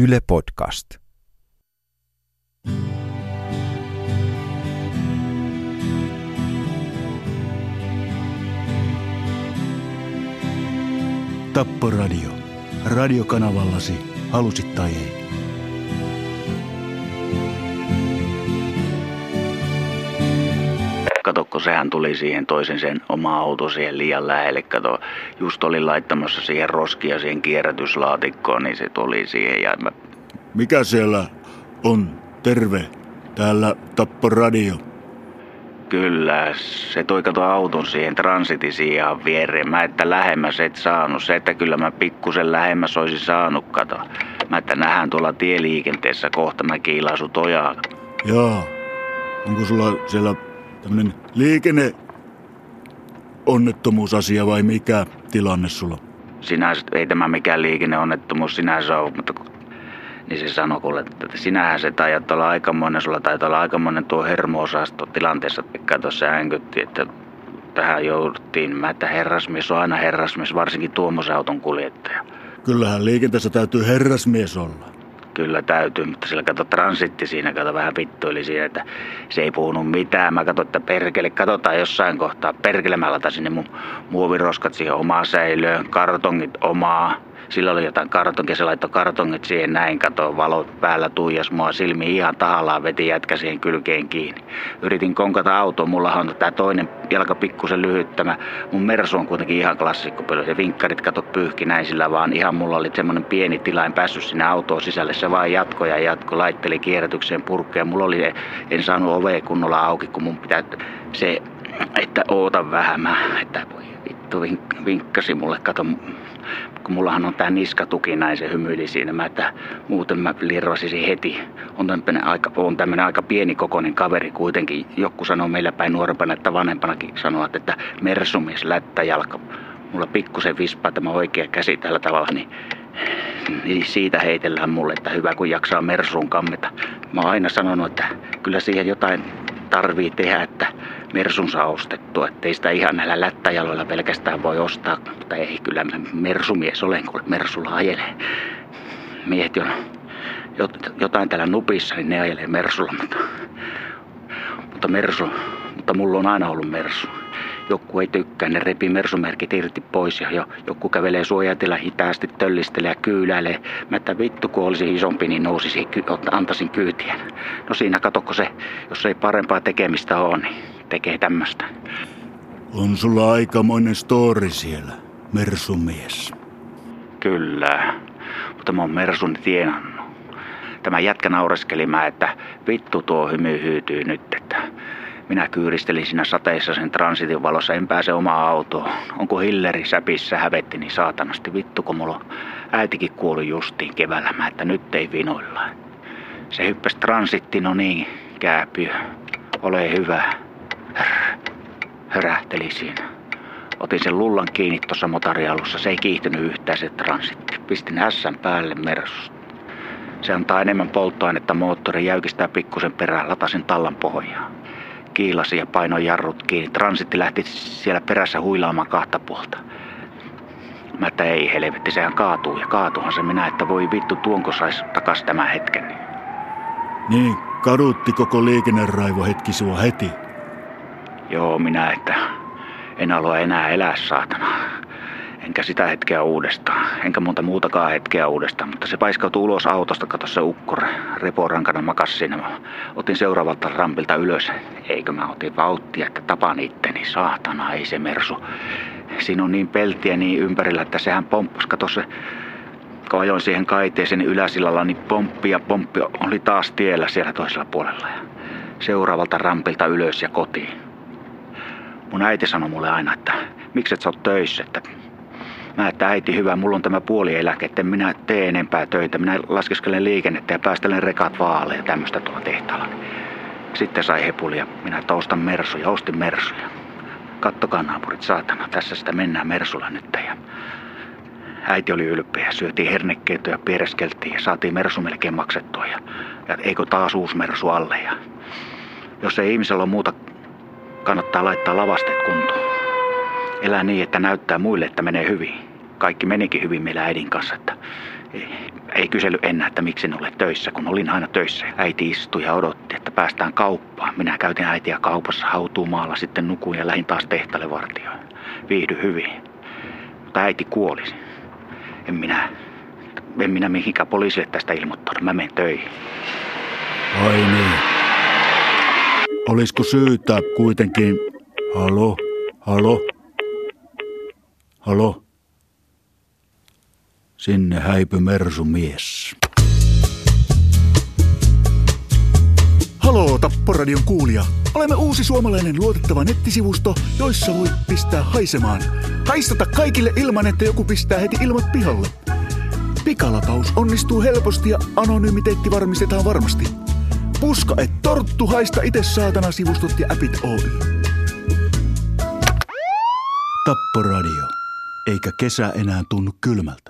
Yle Podcast. Tapporadio. Radiokanavallasi, halusit tai ei. Kun sehän tuli siihen toisen sen oma auto siihen liian lähelle. Kato, just olin laittamassa siihen roskia siihen kierrätyslaatikkoon, niin se tuli siihen ja mä Mikä siellä on? Terve. Täällä Tapporadio. Kyllä, se toi kato auton siihen transitin siihen viereen. Mä että lähemmäs et saanut. Se, että kyllä mä pikkusen lähemmäs olisin saanut, kato. Mä että nähdään tuolla tieliikenteessä kohta, mä kiilaan sut ojaa. Jaa. Onko sulla siellä tämmönen liikenne onnettomuusasia vai mikä tilanne sulla? Sinänsä, ei tämä mikään liikenneonnettomuus sinänsä ole, mutta niin se sanoi kuule, että sinähän se taidat olla aikamoinen, sulla taitaa olla aikamoinen tuo hermo-osasto tilanteessa. Pekka tuossa äänkytti, että tähän jouduttiin. Mä, että herrasmies on aina herrasmies, varsinkin tuommoisen auton kuljettaja. Kyllähän liikenteessä täytyy herrasmies olla. Kyllä täytyy, mutta sillä kato transitti siinä, kato vähän vittuili siinä, että se ei puhunut mitään. Mä katsoin, että perkele, katsotaan jossain kohtaa. Perkele, mä latasin mun muoviroskat siihen omaan säilöön, kartongit omaa. Sillä oli jotain kartonkia, se laittoi kartongit siihen näin, kato valot päällä tuijas mua silmiin ihan tahallaan, veti jätkä siihen kylkeen kiinni. Yritin konkata autoa, mulla on tämä toinen jalka pikkusen lyhyt, tämä mun Mersu on kuitenkin ihan klassikkopeli. Se vinkkarit kato pyyhki näin sillä vaan ihan mulla oli semmoinen pieni tila, en päässyt sinne autoon sisälle, se vaan jatko ja jatko, laitteli kierrätykseen purkkeja. Mulla oli, en saanut ovea kunnolla auki, kun mun pitää se, että oota vähän mä, että voi vittu vink- vinkkasi mulle, kato, kun mullahan on tää niskatuki näin, se hymyili siinä, mä, että muuten mä lirvasisin heti. On tämmönen aika, on tämmönen aika pieni kokoinen kaveri kuitenkin. Joku sanoo meillä päin nuorempana, että vanhempanakin sanoo, että mersumies, lättäjalka. Mulla pikkusen vispaa tämä oikea käsi tällä tavalla, niin niin siitä heitellään mulle, että hyvä kun jaksaa mersuun kammeta. Mä oon aina sanonut, että kyllä siihen jotain tarvii tehdä, että mersun saa ostettua. Että ei sitä ihan näillä lättäjaloilla pelkästään voi ostaa. Mutta ei, kyllä mersumies olen, kun mersulla ajelee. Miehet, jo, jot- jotain täällä nupissa, niin ne ajelee mersulla. Mutta, mutta mersu, mutta mulla on aina ollut mersu. Joku ei tykkää, ne repii mersumerkit irti pois ja jo, joku kävelee suojatilla hitaasti, töllistelee ja kyyläilee. Mä että vittu kun olisi isompi, niin nousisi, antaisin kyytiä. No siinä katokko se, jos ei parempaa tekemistä ole, niin tekee tämmöistä. On sulla aikamoinen story siellä, mersumies. Kyllä, mutta mä oon mersun tienannut. Tämä jätkä naureskeli mä, että vittu tuo hymy hyytyy nyt, että minä kyyristelin siinä sateessa sen transitin valossa, en pääse omaan autoon. Onko Hilleri säpissä hävetti niin saatanasti, vittu kun mulla äitikin kuoli justiin keväällä, mä, että nyt ei vinoilla. Se hyppäsi transittiin, no niin, kääpiö, ole hyvä. Hör, hörähteli siinä. Otin sen lullan kiinni tuossa motarialussa. Se ei kiihtynyt yhtään se transitti. Pistin ässän päälle mersusta. Se antaa enemmän polttoainetta moottori, jäykistää pikkusen perään, latasin tallan pohjaan. Kiilasi ja painoi jarrut kiinni. Transitti lähti siellä perässä huilaamaan kahta puolta. Mä että ei helvetti, sehän kaatuu ja kaatuhan se minä, että voi vittu tuonko sais takas tämän hetken. Niin, kadutti koko liikenneraivo hetki sua heti. Joo, minä, että en halua enää elää saatana. Enkä sitä hetkeä uudestaan, enkä monta muutakaan hetkeä uudestaan, mutta se paiskautui ulos autosta, kato se ukkore. Reporankana makas siinä. Mä otin seuraavalta rampilta ylös. Eikö mä otin vauhtia, että tapan itteni, saatana, ei se mersu. Siinä on niin peltiä niin ympärillä, että sehän pomppasi, kato se kun ajoin siihen kaiteeseen yläsillalla, niin pomppi ja pomppi oli taas tiellä siellä toisella puolella. Ja seuraavalta rampilta ylös ja kotiin. Mun äiti sanoi mulle aina, että miksi et sä oot töissä, että Mä, että äiti hyvä, mulla on tämä puolieläke, että en minä tee enempää töitä. Minä laskeskelen liikennettä ja päästelen rekat vaaleja ja tämmöistä tuolla tehtaalla. Sitten sai hepulia. Minä että ostan mersuja, ostin mersuja. Kattokaa naapurit, saatana, tässä sitä mennään mersulla nyt. Ja äiti oli ylpeä, syötiin hernekeitoja, piereskeltiin ja saatiin mersu melkein maksettua. Ja, ja eikö taas uusi mersu alle. Ja jos ei ihmisellä ole muuta, kannattaa laittaa lavasteet kuntoon. Elää niin, että näyttää muille, että menee hyvin. Kaikki menikin hyvin meillä äidin kanssa, että ei, Ei kysely enää, että miksi en ole töissä, kun olin aina töissä. Äiti istui ja odotti, että päästään kauppaan. Minä käytin äitiä kaupassa hautuumaalla, sitten nukuin ja lähin taas tehtaalle vartioon. Viihdy hyvin. Mutta äiti kuoli. En minä, en minä mihinkään poliisille tästä ilmoittanut. Mä menen töihin. Ai niin. Olisiko syytä kuitenkin... Halo? Halo? Halo? Sinne häipy Mersu mies. Haloo Tapporadion kuulija. Olemme uusi suomalainen luotettava nettisivusto, joissa voi pistää haisemaan. Haistata kaikille ilman, että joku pistää heti ilmat pihalle. Pikalataus onnistuu helposti ja anonymiteetti varmistetaan varmasti. Puska et torttu haista itse saatana sivustot ja appit Oy. Tapporadio. Eikä kesä enää tunnu kylmältä.